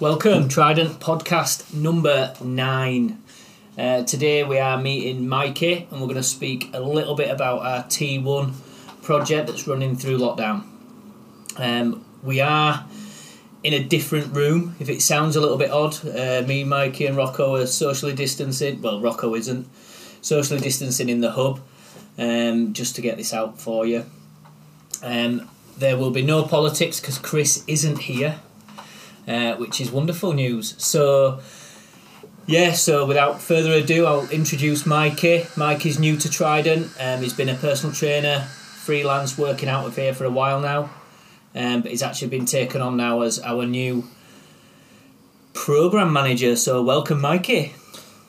Welcome, Trident podcast number nine. Uh, today we are meeting Mikey and we're going to speak a little bit about our T1 project that's running through lockdown. Um, we are in a different room. If it sounds a little bit odd, uh, me, Mikey, and Rocco are socially distancing. Well, Rocco isn't socially distancing in the hub. Um, just to get this out for you. Um, there will be no politics because Chris isn't here, uh, which is wonderful news. So, yeah, so without further ado, I'll introduce Mikey. Mikey's new to Trident. Um, he's been a personal trainer, freelance, working out of here for a while now. Um, but he's actually been taken on now as our new program manager. So, welcome, Mikey.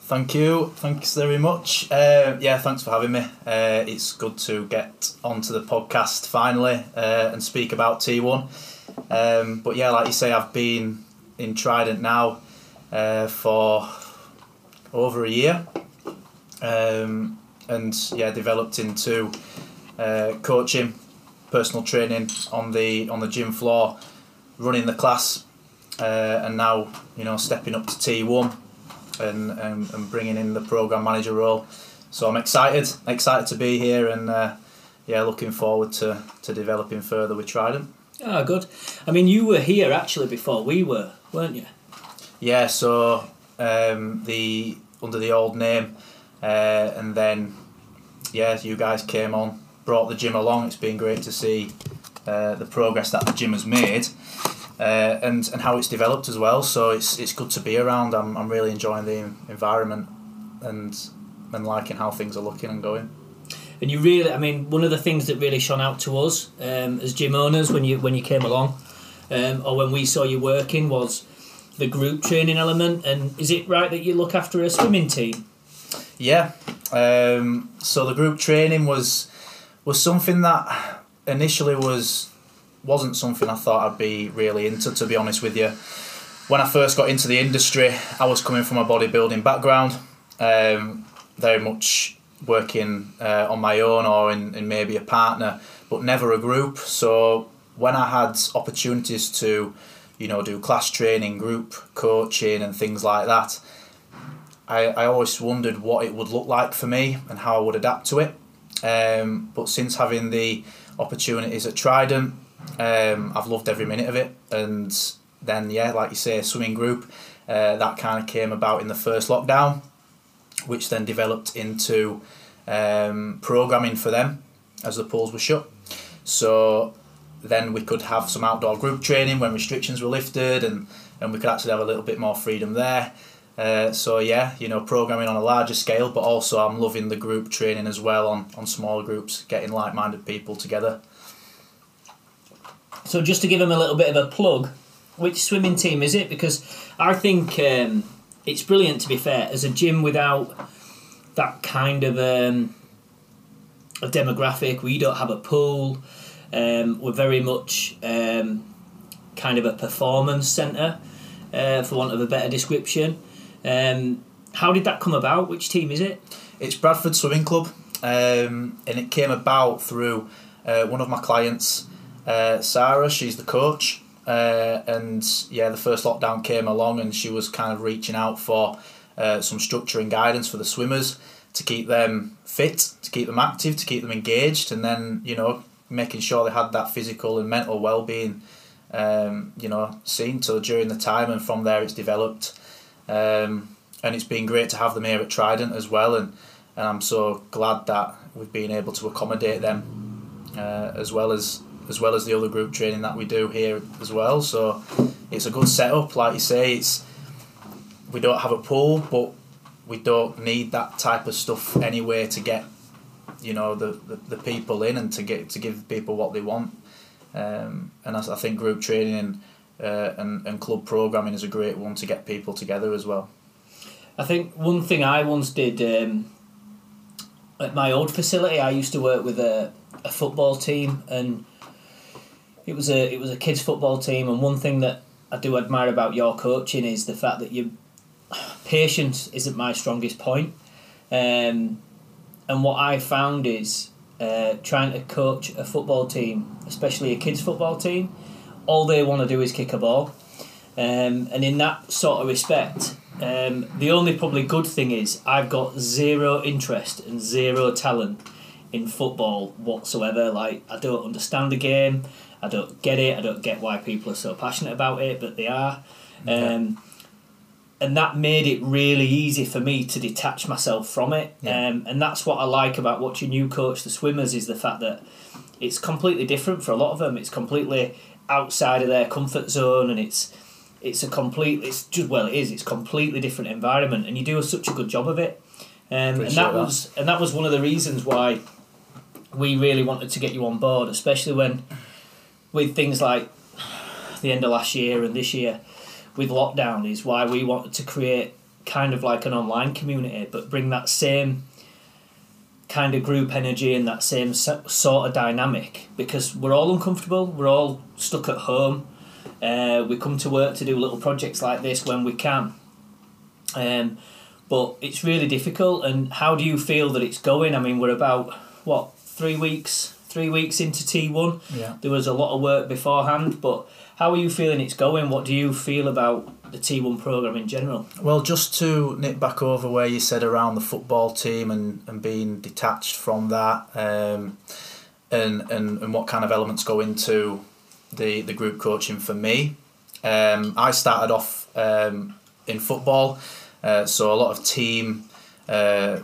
Thank you. Thanks very much. Uh, yeah, thanks for having me. Uh, it's good to get onto the podcast finally uh, and speak about T1. Um, but yeah, like you say, I've been in Trident now uh, for over a year, um, and yeah, developed into uh, coaching, personal training on the on the gym floor, running the class, uh, and now you know stepping up to T1 and, and, and bringing in the program manager role. So I'm excited, excited to be here, and uh, yeah, looking forward to, to developing further with Trident. Ah, good. I mean, you were here actually before we were, weren't you? Yeah. So um, the under the old name, uh, and then yeah, you guys came on, brought the gym along. It's been great to see uh, the progress that the gym has made uh, and and how it's developed as well. So it's it's good to be around. I'm, I'm really enjoying the environment and and liking how things are looking and going. And you really, I mean, one of the things that really shone out to us um, as gym owners when you when you came along, um, or when we saw you working, was the group training element. And is it right that you look after a swimming team? Yeah. Um, so the group training was was something that initially was wasn't something I thought I'd be really into, to be honest with you. When I first got into the industry, I was coming from a bodybuilding background, um, very much working uh, on my own or in, in maybe a partner, but never a group. So when I had opportunities to, you know, do class training, group coaching, and things like that, I, I always wondered what it would look like for me and how I would adapt to it. Um, but since having the opportunities at Trident, um, I've loved every minute of it, and then yeah, like you say, swimming group uh, that kind of came about in the first lockdown, which then developed into um, programming for them as the pools were shut. So then we could have some outdoor group training when restrictions were lifted, and and we could actually have a little bit more freedom there. Uh, so yeah, you know, programming on a larger scale, but also I'm loving the group training as well on on smaller groups, getting like-minded people together. So just to give them a little bit of a plug, which swimming team is it? Because I think um, it's brilliant. To be fair, as a gym without that kind of um, a demographic, we don't have a pool. Um, we're very much um, kind of a performance centre, uh, for want of a better description. Um, how did that come about? Which team is it? It's Bradford Swimming Club, um, and it came about through uh, one of my clients uh, Sarah, she's the coach, uh, and yeah, the first lockdown came along, and she was kind of reaching out for uh, some structure and guidance for the swimmers to keep them fit, to keep them active, to keep them engaged, and then you know making sure they had that physical and mental well being, um, you know, seen. So during the time, and from there, it's developed, um, and it's been great to have them here at Trident as well, and and I'm so glad that we've been able to accommodate them uh, as well as as well as the other group training that we do here as well. So it's a good setup. Like you say, it's we don't have a pool, but we don't need that type of stuff anyway to get you know the, the, the people in and to get to give people what they want. Um, and I, I think group training uh, and and club programming is a great one to get people together as well. I think one thing I once did um, at my old facility, I used to work with a, a football team, and it was a it was a kids football team, and one thing that I do admire about your coaching is the fact that you patience isn't my strongest point. Um, and what I found is uh, trying to coach a football team, especially a kids football team, all they want to do is kick a ball. Um, and in that sort of respect, um, the only probably good thing is I've got zero interest and zero talent in football whatsoever. Like I don't understand the game, I don't get it, I don't get why people are so passionate about it, but they are. Okay. Um, and that made it really easy for me to detach myself from it. Yeah. Um, and that's what I like about watching you coach the swimmers is the fact that it's completely different for a lot of them. It's completely outside of their comfort zone, and it's it's a complete. It's just well, it is. It's completely different environment, and you do such a good job of it. Um, and that, that. was and that was one of the reasons why we really wanted to get you on board, especially when with things like the end of last year and this year with lockdown is why we wanted to create kind of like an online community, but bring that same kind of group energy and that same sort of dynamic because we're all uncomfortable, we're all stuck at home. Uh, we come to work to do little projects like this when we can. Um, but it's really difficult. And how do you feel that it's going? I mean, we're about what three weeks, three weeks into T one. Yeah. There was a lot of work beforehand, but how are you feeling it's going? What do you feel about the T one program in general? Well, just to nip back over where you said around the football team and, and being detached from that, um, and, and and what kind of elements go into the the group coaching for me. Um, I started off um, in football, uh, so a lot of team. Uh,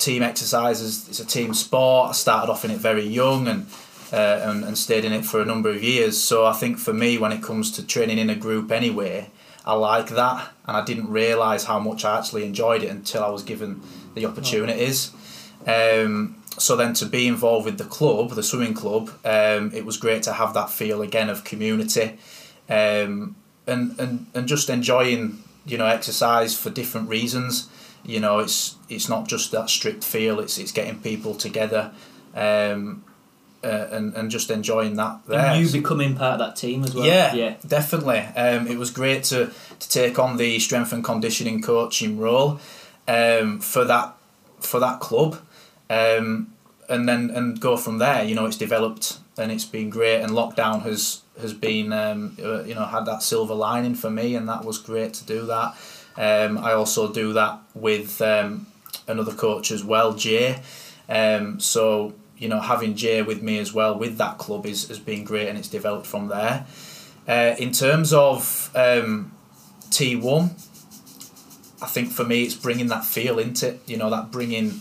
team exercises. It's a team sport. I started off in it very young and uh, and, and stayed in it for a number of years. So I think for me when it comes to training in a group anyway I like that. And I didn't realise how much I actually enjoyed it until I was given the opportunities. Um, so then to be involved with the club the swimming club um, it was great to have that feel again of community. Um, and, and, and just enjoying you know exercise for different reasons you know it's it's not just that strict feel it's it's getting people together um, uh, and and just enjoying that there And you becoming part of that team as well. yeah, yeah. definitely. Um, it was great to, to take on the strength and conditioning coaching role um, for that for that club, um, and then and go from there. You know, it's developed and it's been great. And lockdown has has been um, uh, you know had that silver lining for me, and that was great to do that. Um, I also do that with um, another coach as well, Jay. Um, so you know, having Jay with me as well with that club is has been great, and it's developed from there. Uh, in terms of um, T one, I think for me it's bringing that feel into it. You know, that bringing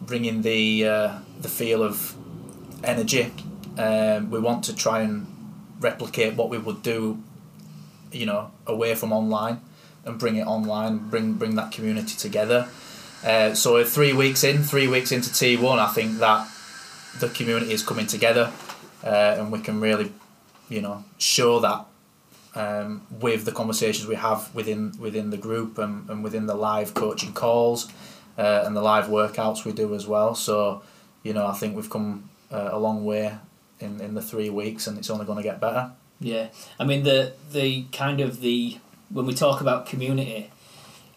bringing the uh, the feel of energy. Um, we want to try and replicate what we would do, you know, away from online, and bring it online. Bring bring that community together. Uh, so three weeks in, three weeks into T one, I think that the community is coming together, uh, and we can really, you know, show that um, with the conversations we have within within the group and, and within the live coaching calls uh, and the live workouts we do as well. So, you know, I think we've come uh, a long way in, in the three weeks, and it's only going to get better. Yeah, I mean the the kind of the when we talk about community,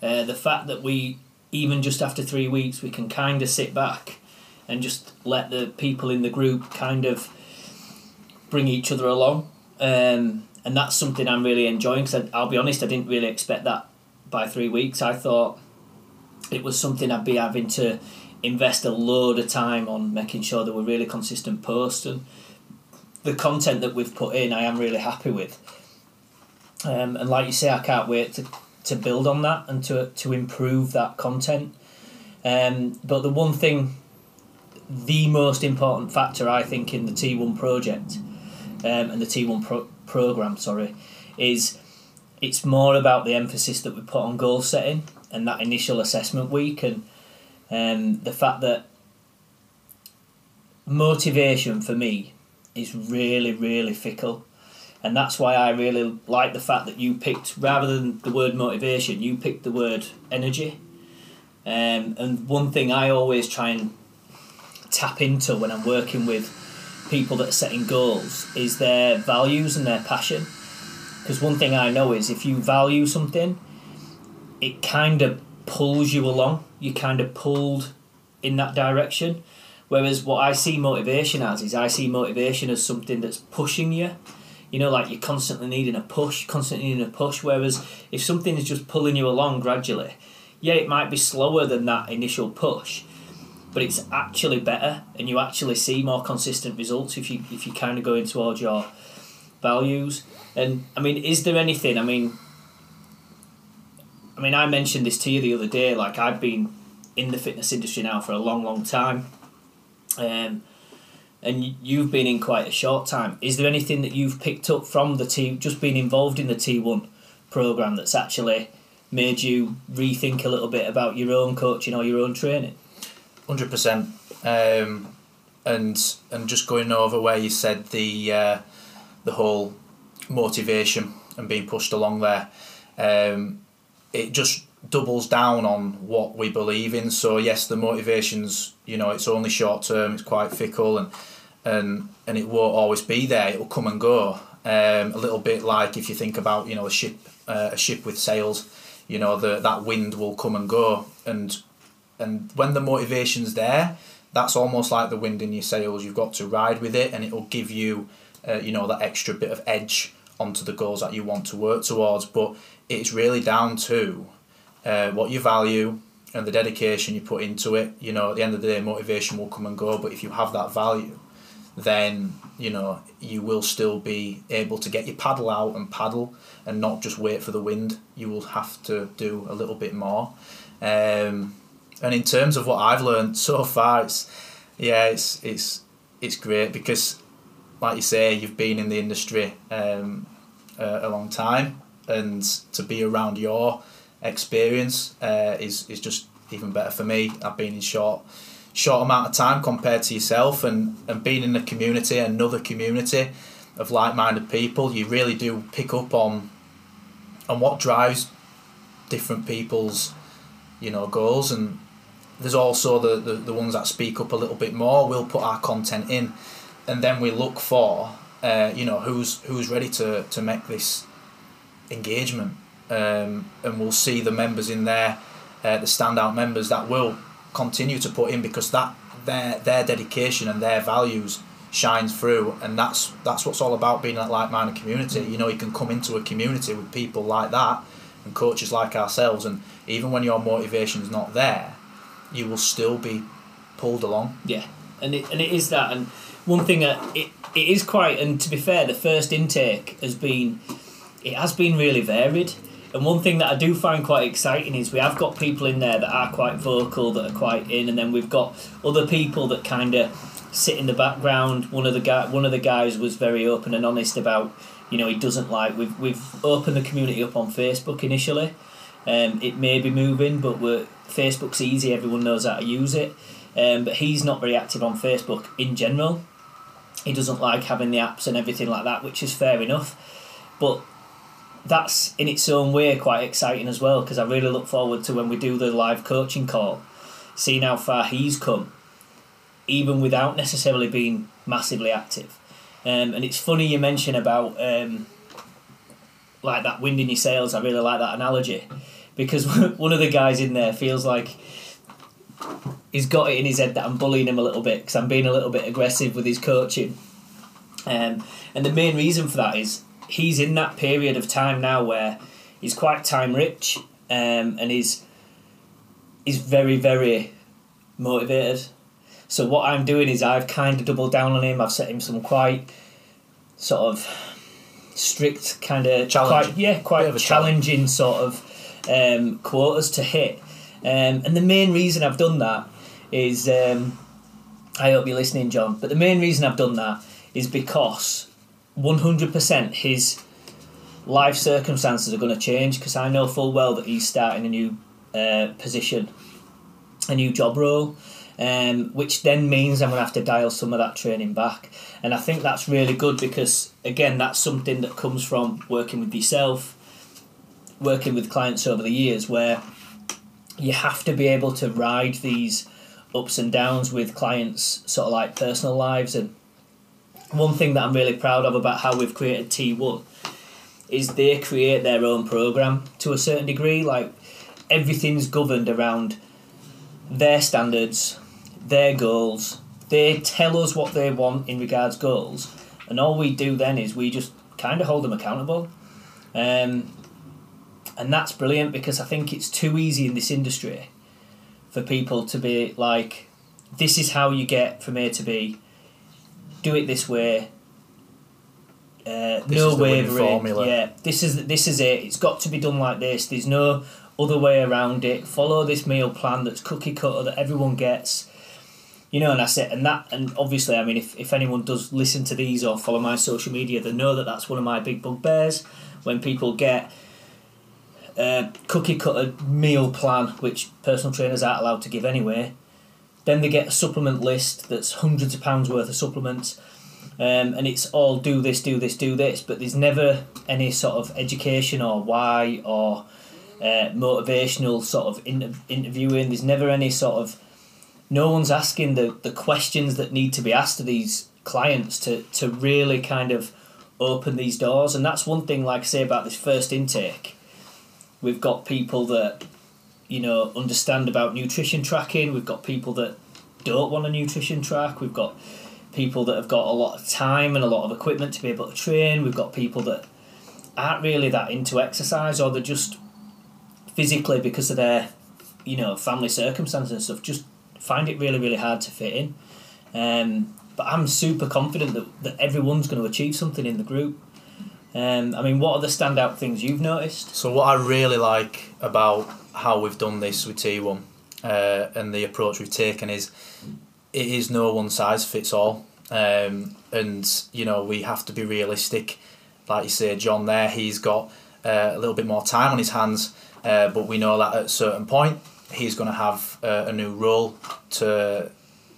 uh, the fact that we even just after three weeks we can kind of sit back and just let the people in the group kind of bring each other along, um, and that's something I'm really enjoying. Because I'll be honest, I didn't really expect that by three weeks. I thought it was something I'd be having to invest a load of time on making sure that we're really consistent posts and the content that we've put in, I am really happy with. Um, and like you say, I can't wait to, to build on that and to to improve that content. Um, but the one thing, the most important factor I think in the T one project, um, and the T one pro- program, sorry, is it's more about the emphasis that we put on goal setting and that initial assessment week and um, the fact that motivation for me is really, really fickle. And that's why I really like the fact that you picked, rather than the word motivation, you picked the word energy. Um, and one thing I always try and tap into when I'm working with people that are setting goals is their values and their passion. Because one thing I know is if you value something, it kind of pulls you along. You're kind of pulled in that direction. Whereas what I see motivation as is I see motivation as something that's pushing you. You know, like you're constantly needing a push, constantly needing a push. Whereas if something is just pulling you along gradually, yeah, it might be slower than that initial push, but it's actually better, and you actually see more consistent results if you if you kind of going towards your values. And I mean, is there anything? I mean, I mean, I mentioned this to you the other day. Like I've been in the fitness industry now for a long, long time, um, and you've been in quite a short time. Is there anything that you've picked up from the team, just being involved in the T one program, that's actually made you rethink a little bit about your own coaching or your own training? Hundred um, percent. And and just going over where you said the uh, the whole motivation and being pushed along there, um, it just doubles down on what we believe in. So yes, the motivations, you know, it's only short term. It's quite fickle, and and and it won't always be there. It will come and go. Um, a little bit like if you think about you know a ship uh, a ship with sails, you know the that wind will come and go, and and when the motivation's there, that's almost like the wind in your sails. You've got to ride with it, and it will give you, uh, you know, that extra bit of edge onto the goals that you want to work towards. But it's really down to uh, what you value and the dedication you put into it. You know, at the end of the day, motivation will come and go, but if you have that value, then you know you will still be able to get your paddle out and paddle and not just wait for the wind. You will have to do a little bit more. Um, and in terms of what I've learned so far, it's yeah, it's it's it's great because, like you say, you've been in the industry um, uh, a long time, and to be around your experience uh, is is just even better for me. I've been in short short amount of time compared to yourself, and and being in a community, another community of like minded people, you really do pick up on on what drives different people's you know goals and there's also the, the, the ones that speak up a little bit more. We'll put our content in, and then we look for uh, you know who's who's ready to, to make this engagement, um, and we'll see the members in there, uh, the standout members that will continue to put in because that their their dedication and their values shines through, and that's that's what's all about being a like-minded community. You know, you can come into a community with people like that and coaches like ourselves, and even when your motivation's not there you will still be pulled along. Yeah, and it, and it is that. And one thing that it, it is quite, and to be fair, the first intake has been, it has been really varied. And one thing that I do find quite exciting is we have got people in there that are quite vocal, that are quite in, and then we've got other people that kind of sit in the background. One of the guy, one of the guys was very open and honest about, you know, he doesn't like. We've we've opened the community up on Facebook initially. Um, it may be moving, but we're Facebook's easy, everyone knows how to use it. Um, but he's not very active on Facebook in general. He doesn't like having the apps and everything like that, which is fair enough. But that's in its own way quite exciting as well because I really look forward to when we do the live coaching call, seeing how far he's come, even without necessarily being massively active. Um, and it's funny you mention about um, like that wind in your sails. I really like that analogy because one of the guys in there feels like he's got it in his head that I'm bullying him a little bit because I'm being a little bit aggressive with his coaching. Um, and the main reason for that is he's in that period of time now where he's quite time rich um, and he's he's very very motivated. So what I'm doing is I've kind of doubled down on him. I've set him some quite sort of strict kind of challenging. quite yeah quite challenging challenge. sort of um, quotas to hit. Um, and the main reason I've done that is um, I hope you're listening, John. But the main reason I've done that is because 100% his life circumstances are going to change because I know full well that he's starting a new uh, position, a new job role. Um, which then means I'm going to have to dial some of that training back. And I think that's really good because, again, that's something that comes from working with yourself, working with clients over the years where you have to be able to ride these ups and downs with clients sort of like personal lives and one thing that I'm really proud of about how we've created T1 is they create their own program to a certain degree like everything's governed around their standards their goals they tell us what they want in regards goals and all we do then is we just kind of hold them accountable. Um, and that's brilliant because I think it's too easy in this industry for people to be like, this is how you get from A to B. Do it this way. Uh, This no is the winning wavering. Yeah, this is this is it. It's got to be done like this. There's no other way around it. Follow this meal plan that's cookie cutter that everyone gets. You know, and that's it. And that, and obviously, I mean, if, if anyone does listen to these or follow my social media, they know that that's one of my big bugbears. When people get a cookie cutter meal plan, which personal trainers aren't allowed to give anyway, then they get a supplement list that's hundreds of pounds worth of supplements, um, and it's all do this, do this, do this, but there's never any sort of education or why or uh, motivational sort of inter- interviewing. There's never any sort of no one's asking the, the questions that need to be asked to these clients to, to really kind of open these doors. And that's one thing, like I say, about this first intake. We've got people that, you know, understand about nutrition tracking. We've got people that don't want a nutrition track. We've got people that have got a lot of time and a lot of equipment to be able to train. We've got people that aren't really that into exercise or they're just physically because of their, you know, family circumstances and stuff, just find it really, really hard to fit in. Um, but I'm super confident that, that everyone's going to achieve something in the group. Um, I mean, what are the standout things you've noticed? So what I really like about how we've done this with T1 uh, and the approach we've taken is it is no one size fits all. Um, and you know we have to be realistic. Like you say, John there, he's got uh, a little bit more time on his hands, uh, but we know that at a certain point he's going to have uh, a new role to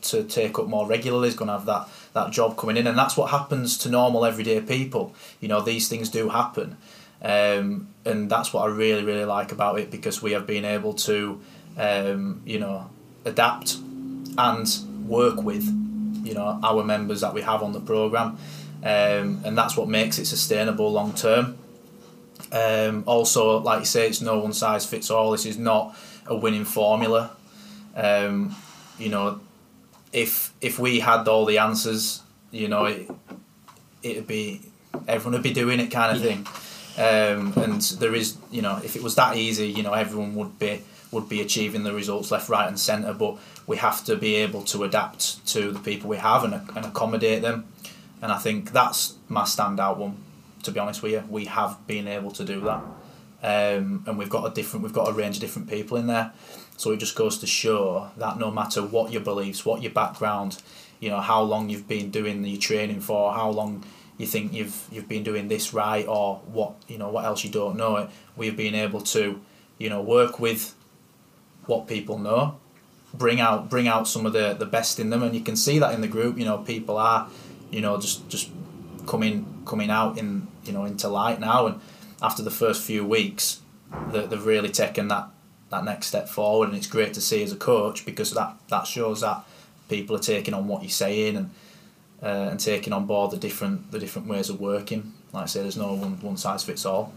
to take up more regularly. He's going to have that that job coming in, and that's what happens to normal everyday people. You know, these things do happen, um, and that's what I really really like about it because we have been able to, um, you know, adapt and work with, you know, our members that we have on the program, um, and that's what makes it sustainable long term. Um, also, like you say, it's no one size fits all. This is not a winning formula. Um, you know, if if we had all the answers, you know, it it'd be everyone would be doing it kind of thing. Um, and there is, you know, if it was that easy, you know, everyone would be would be achieving the results left, right, and centre. But we have to be able to adapt to the people we have and, and accommodate them. And I think that's my standout one. To be honest with you, we have been able to do that, um, and we've got a different, we've got a range of different people in there. So it just goes to show that no matter what your beliefs, what your background, you know, how long you've been doing your training for, how long you think you've you've been doing this right, or what you know, what else you don't know, we've been able to, you know, work with what people know, bring out bring out some of the the best in them, and you can see that in the group. You know, people are, you know, just just coming coming out in you know into light now, and after the first few weeks, they, they've really taken that that next step forward, and it's great to see as a coach because that that shows that people are taking on what you're saying. And uh, and taking on board the different the different ways of working. Like I say, there's no one one size fits all.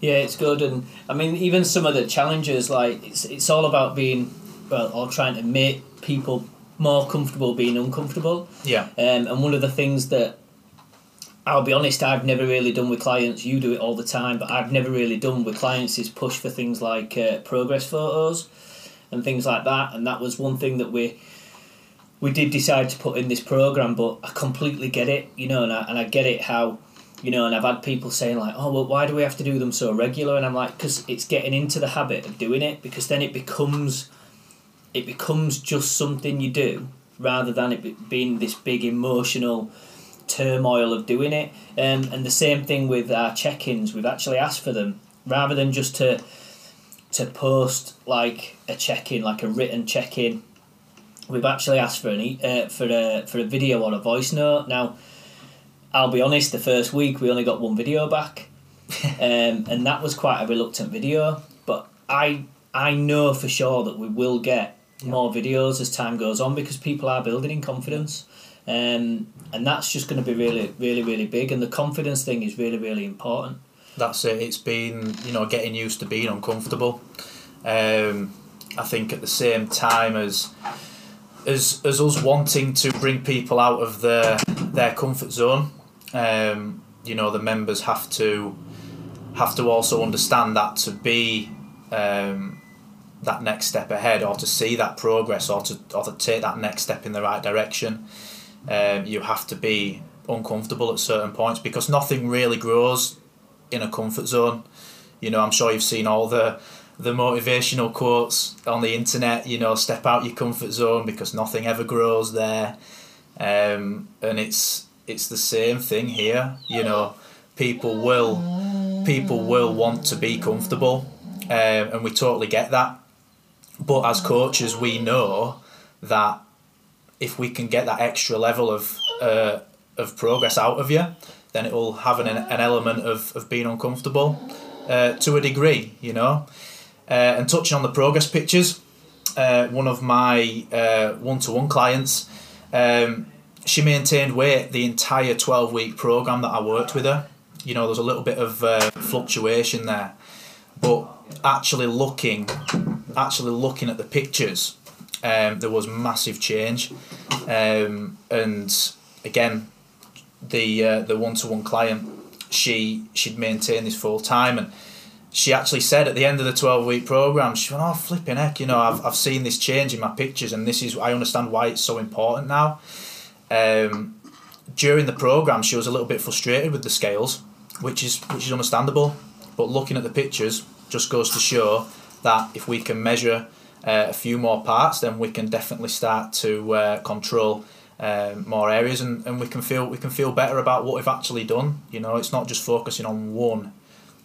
Yeah, it's good, and I mean, even some of the challenges, like it's it's all about being well, or trying to make people more comfortable being uncomfortable. Yeah, Um, and one of the things that I'll be honest, I've never really done with clients. You do it all the time, but I've never really done with clients is push for things like uh, progress photos and things like that. And that was one thing that we we did decide to put in this program. But I completely get it, you know, and I, and I get it how. You know, and I've had people saying like, "Oh, well, why do we have to do them so regular?" And I'm like, "Because it's getting into the habit of doing it. Because then it becomes, it becomes just something you do, rather than it being this big emotional turmoil of doing it. Um, and the same thing with our check-ins. We've actually asked for them rather than just to to post like a check-in, like a written check-in. We've actually asked for an e- uh, for a for a video or a voice note. Now, I'll be honest. The first week we only got one video back, um, and that was quite a reluctant video. But I I know for sure that we will get more videos as time goes on because people are building in confidence. Um, and that's just going to be really, really, really big. And the confidence thing is really, really important. that's it. It's been you know getting used to being uncomfortable. Um, I think at the same time as as as us wanting to bring people out of their their comfort zone, um, you know the members have to have to also understand that to be um, that next step ahead or to see that progress or to or to take that next step in the right direction um, you have to be uncomfortable at certain points because nothing really grows in a comfort zone. You know I'm sure you've seen all the the motivational quotes on the internet you know step out your comfort zone because nothing ever grows there. Um, and it's it's the same thing here you know people will people will want to be comfortable um, and we totally get that. But as coaches we know that if we can get that extra level of uh, of progress out of you then it will have an, an element of, of being uncomfortable uh, to a degree you know uh, and touching on the progress pictures uh, one of my uh, one-to-one clients um, she maintained weight the entire 12 week program that I worked with her. You know there's a little bit of uh, fluctuation there but actually looking actually looking at the pictures um, there was massive change. Um, and again the uh, the one-to-one client she she'd maintain this full time and she actually said at the end of the 12 week program she went oh flipping heck you know I've, I've seen this change in my pictures and this is I understand why it's so important now. Um, during the program she was a little bit frustrated with the scales which is which is understandable but looking at the pictures just goes to show that if we can measure uh, a few more parts then we can definitely start to uh, control um, more areas and, and we can feel we can feel better about what we've actually done. You know it's not just focusing on one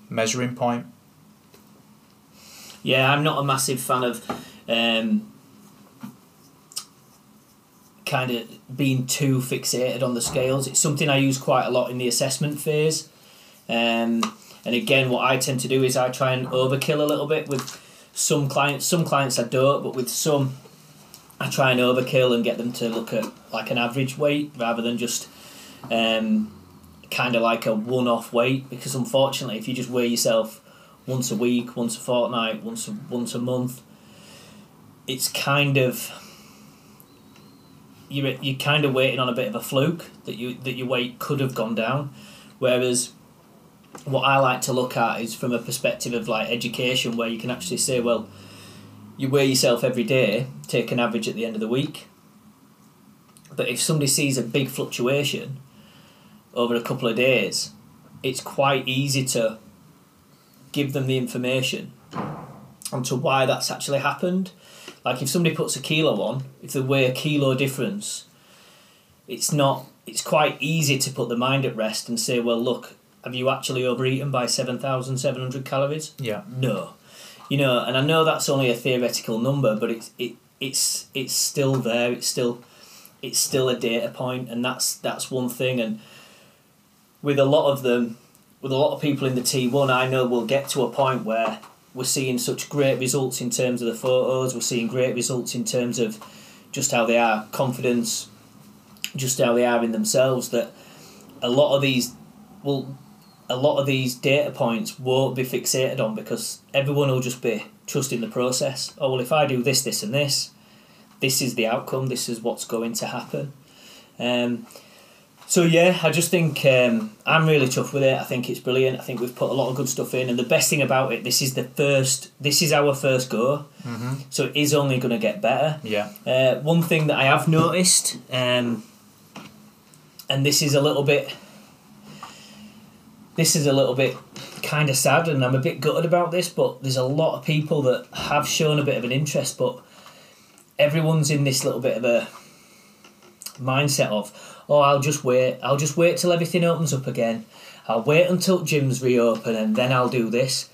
measuring point Yeah, I'm not a massive fan of um, kind of being too fixated on the scales. It's something I use quite a lot in the assessment phase. Um, and again, what I tend to do is I try and overkill a little bit with some clients. Some clients I don't, but with some, I try and overkill and get them to look at like an average weight rather than just um, kind of like a one-off weight. Because unfortunately, if you just weigh yourself once a week, once a fortnight, once a, once a month, it's kind of you're you're kind of waiting on a bit of a fluke that you that your weight could have gone down, whereas what I like to look at is from a perspective of like education, where you can actually say, well, you weigh yourself every day, take an average at the end of the week. But if somebody sees a big fluctuation over a couple of days, it's quite easy to give them the information onto why that's actually happened. Like if somebody puts a kilo on, if they weigh a kilo difference, it's not. It's quite easy to put the mind at rest and say, well, look, have you actually overeaten by seven thousand seven hundred calories? yeah No, you know, and I know that's only a theoretical number, but it's it it's it's still there. It's still it's still a data point, and that's that's one thing. And with a lot of them, with a lot of people in the T one, I know we'll get to a point where we're seeing such great results in terms of the photos. We're seeing great results in terms of just how they are, confidence, just how they are in themselves. That a lot of these will a lot of these data points won't be fixated on because everyone will just be trusting the process. Oh well, if I do this, this, and this, this is the outcome. This is what's going to happen. Um, so yeah, I just think um, I'm really tough with it. I think it's brilliant. I think we've put a lot of good stuff in, and the best thing about it, this is the first. This is our first go, mm-hmm. so it is only going to get better. yeah Uh, one thing that I have noticed, um, and this is a little bit, this is a little bit kind of sad, and I'm a bit gutted about this. But there's a lot of people that have shown a bit of an interest, but everyone's in this little bit of a mindset of, oh, I'll just wait. I'll just wait till everything opens up again. I'll wait until gyms reopen, and then I'll do this.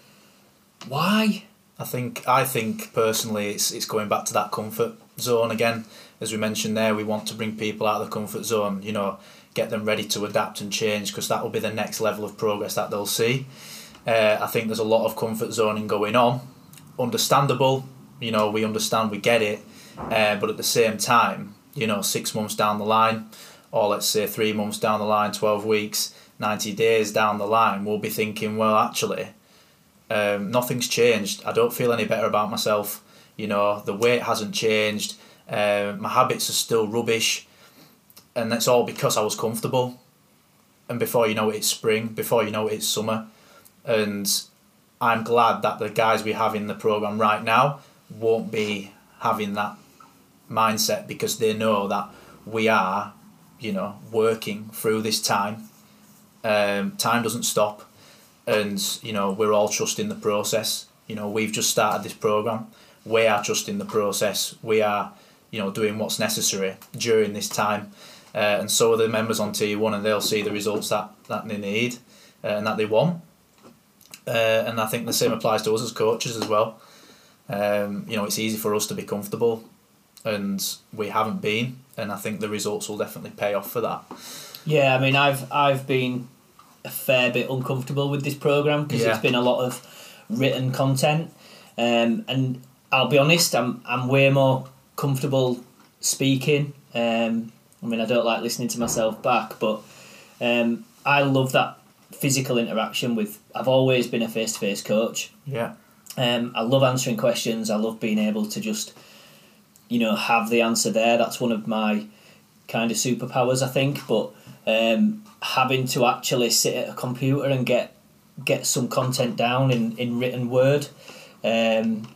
Why? I think I think personally it's it's going back to that comfort zone again. As we mentioned there, we want to bring people out of the comfort zone. You know, get them ready to adapt and change because that will be the next level of progress that they'll see. Uh, I think there's a lot of comfort zoning going on. Understandable, you know, we understand, we get it, uh, but at the same time, you know, six months down the line, or let's say three months down the line, twelve weeks, ninety days down the line, we'll be thinking, well, actually, um, nothing's changed. I don't feel any better about myself. You know, the weight hasn't changed. Uh, my habits are still rubbish, and that's all because I was comfortable. and before you know it, it's spring. Before you know it, it's summer, and I'm glad that the guys we have in the program right now won't be having that mindset because they know that we are, you know, working through this time. Um, time doesn't stop, and you know we're all trusting the process. You know we've just started this program. We are trusting the process. We are, you know, doing what's necessary during this time, uh, and so are the members on T one, and they'll see the results that that they need uh, and that they want. Uh, and I think the same applies to us as coaches as well. Um, you know, it's easy for us to be comfortable, and we haven't been, and I think the results will definitely pay off for that. Yeah, I mean, I've I've been a fair bit uncomfortable with this program because Yeah. it's been a lot of written content, um, and I'll be honest, I'm I'm way more comfortable speaking. Um, I mean, I don't like listening to myself back, but um, I love that physical interaction with. I've always been a face to face coach. Yeah, Um, I love answering questions. I love being able to just, you know, have the answer there. That's one of my kind of superpowers, I think. But um, having to actually sit at a computer and get get some content down in, in written word, um,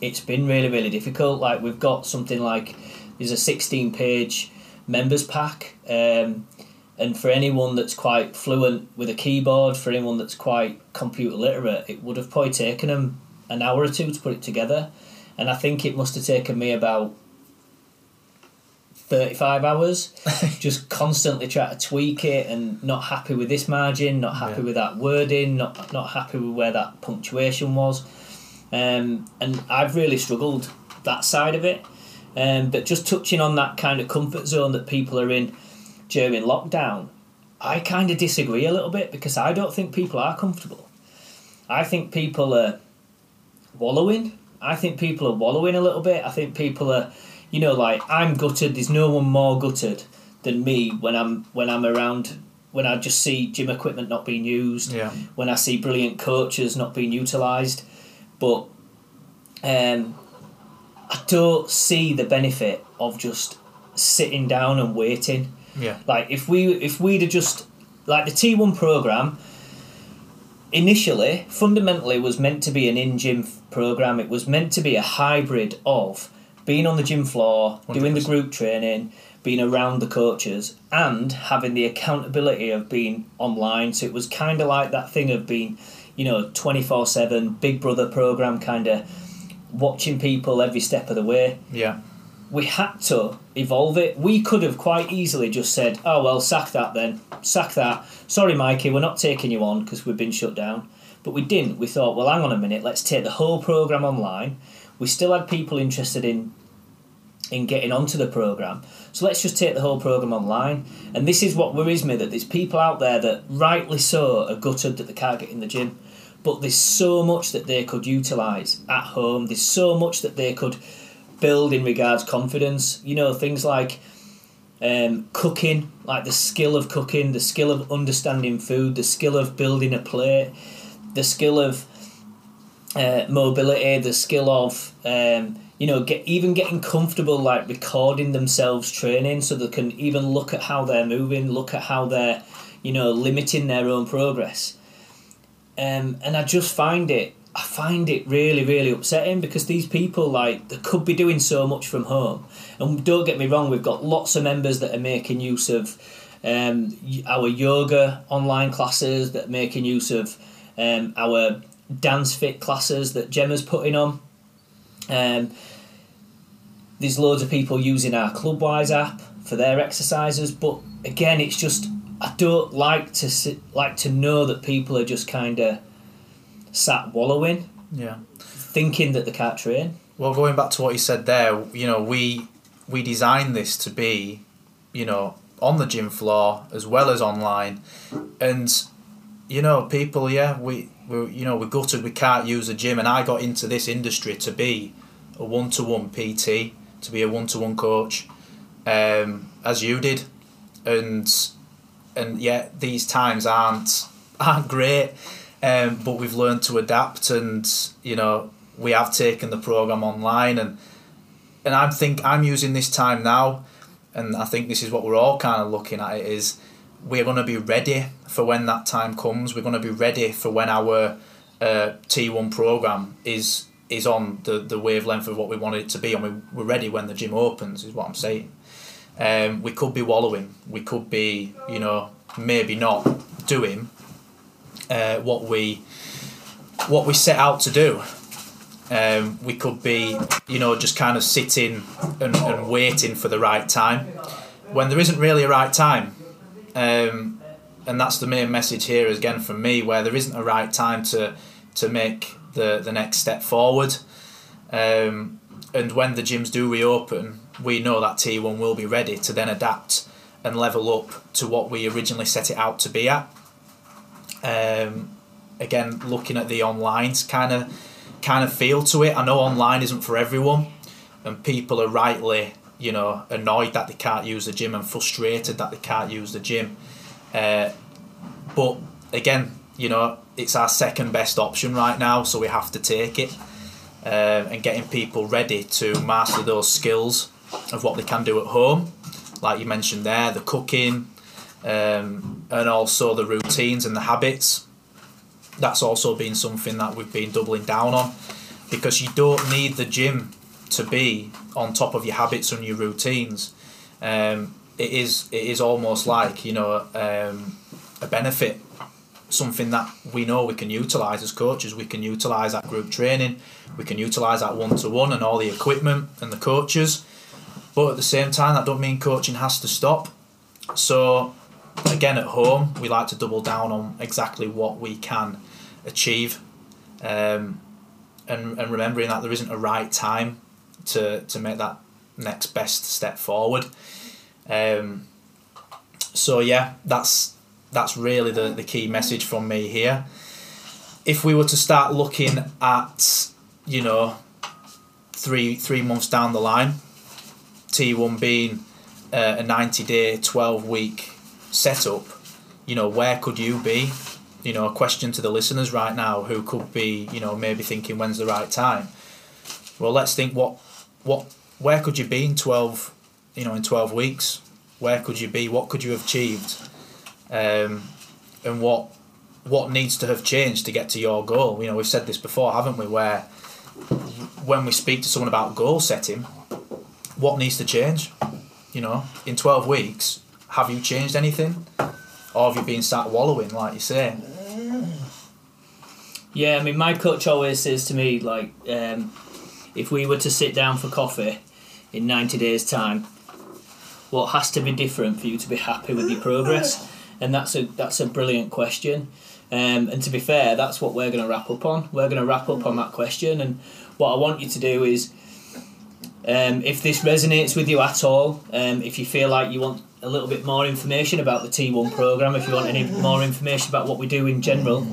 it's been really really difficult. Like we've got something like there's a sixteen page members pack. Um, and for anyone that's quite fluent with a keyboard, for anyone that's quite computer literate, it would have probably taken them an hour or two to put it together. And I think it must have taken me about 35 hours just constantly trying to tweak it and not happy with this margin, not happy Yeah. with that wording, not, not happy with where that punctuation was. Um, and I've really struggled that side of it. Um, but just touching on that kind of comfort zone that people are in during lockdown, I kind of disagree a little bit because I don't think people are comfortable. I think people are wallowing. I think people are wallowing a little bit. I think people are, you know, like I'm gutted. There's no one more gutted than me when I'm when I'm around when I just see gym equipment not being used. yeah, When I see brilliant coaches not being utilised, but um, I don't see the benefit of just sitting down and waiting. yeah, Like if we if we'd have just like the T one program initially fundamentally was meant to be an in gym program. It was meant to be a hybrid of being on the gym floor, doing the group training, being around the coaches, and having the accountability of being online. So it was kind of like that thing of being, you know, twenty four seven Big Brother program kind of watching people every step of the way yeah, we had to evolve it. We could have quite easily just said, "Oh well, sack that then, sack that." Sorry, Mikey, we're not taking you on because we've been shut down. But we didn't. We thought, well, hang on a minute, let's take the whole program online. We still had people interested in in getting onto the program, so let's just take the whole program online. And this is what worries me that there's people out there that rightly so are gutted that they can't get in the gym. But there's so much that they could utilise at home. There's so much that they could build in regards confidence. You know, things like um, cooking, like the skill of cooking, the skill of understanding food, the skill of building a plate, the skill of uh, mobility, the skill of um, you know get even getting comfortable like recording themselves training so they can even look at how they're moving, look at how they're you know limiting their own progress. Um, and I just find it I find it really, really upsetting because these people like they could be doing so much from home. And don't get me wrong, we've got lots of members that are making use of um, our yoga online classes, that are making use of um, our dance fit classes that Gemma's putting on. Um, there's loads of people using our Clubwise app for their exercises, but again, it's just I don't like to sit, like to know that people are just kind of sat wallowing, yeah. thinking that they can't train. Well, going back to what you said there, you know, we we designed this to be, you know, on the gym floor as well as online, and you know, people, yeah, we we you know we're gutted we can't use a gym, and I got into this industry to be a one to one PT, to be a one to one coach, um, as you did, and and yet these times aren't aren't great. Um, but we've learned to adapt, and you know we have taken the program online, and and I'm think I'm using this time now, and I think this is what we're all kind of looking at. It is we're going to be ready for when that time comes. We're going to be ready for when our uh, T1 program is is on the, the wavelength of what we want it to be, and we, we're ready when the gym opens. Is what I'm saying. Um, we could be wallowing. We could be, you know, maybe not doing uh, what we what we set out to do. Um, we could be, you know, just kind of sitting and, and waiting for the right time when there isn't really a right time. Um, and that's the main message here again from me, where there isn't a right time to to make the the next step forward. Um, and when the gyms do reopen, we know that T1 will be ready to then adapt and level up to what we originally set it out to be at. Um, again, looking at the online's kind of kind of feel to it. I know online isn't for everyone, and people are rightly, you know, annoyed that they can't use the gym and frustrated that they can't use the gym. Uh, but again, you know, it's our second best option right now, so we have to take it. Uh, and getting people ready to master those skills of what they can do at home, like you mentioned there, the cooking, um, and also the routines and the habits. That's also been something that we've been doubling down on because you don't need the gym to be on top of your habits and your routines. Um, it is it is almost like you know um, a benefit, something that we know we can utilize as coaches. We can utilize that group training, we can utilize that one to one and all the equipment and the coaches. But at the same time, that don't mean coaching has to stop. So again, at home, we like to double down on exactly what we can achieve, um, and and remembering that there isn't a right time to to make that next best step forward. Um, so yeah, that's that's really the, the key message from me here. If we were to start looking at, you know, three three months down the line, T one being uh, a ninety day, twelve week setup, you know, where could you be? You know, a question to the listeners right now who could be, you know, maybe thinking when's the right time. Well, let's think what what where could you be in twelve, you know, in twelve weeks? Where could you be? What could you have achieved? Um, and what what needs to have changed to get to your goal? You know, we've said this before, haven't we? Where when we speak to someone about goal setting, what needs to change? You know, in twelve weeks, have you changed anything, or have you been sat wallowing, like you say? Yeah, I mean, my coach always says to me, like, um, if we were to sit down for coffee in 90 days' time, what has to be different for you to be happy with your progress? And that's a that's a brilliant question. Um, and to be fair, that's what we're going to wrap up on. We're going to wrap up on that question. And what I want you to do is, um, if this resonates with you at all, um, if you feel like you want a little bit more information about the T1 program, if you want any more information about what we do in general,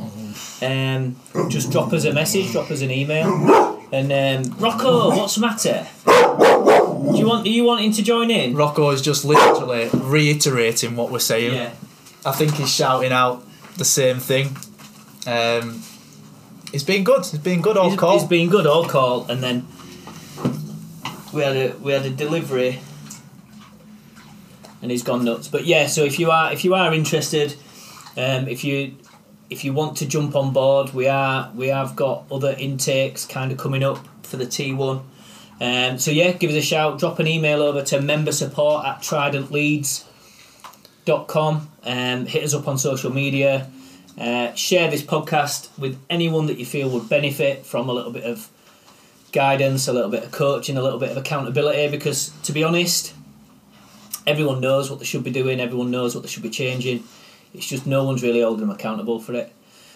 um, just drop us a message, drop us an email. And um, Rocco, what's the matter? Do you want? Are you wanting to join in? Rocco is just literally reiterating what we're saying. Yeah. I think he's shouting out the same thing. Um, it's been good. It's been good all He's, call. It's been good all call, and then we had a we had a delivery, and he's gone nuts. But yeah, so if you are if you are interested, um, if you if you want to jump on board, we are we have got other intakes kind of coming up for the T one. Um, so yeah, give us a shout. Drop an email over to member support at tridentleads.com. Um, hit us up on social media. Uh, share this podcast with anyone that you feel would benefit from a little bit of guidance, a little bit of coaching, a little bit of accountability. Because to be honest, everyone knows what they should be doing, everyone knows what they should be changing. It's just no one's really holding them accountable for it.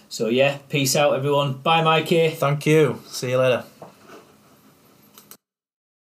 So yeah, peace out, everyone. Bye, Mikey. Thank you. See you later.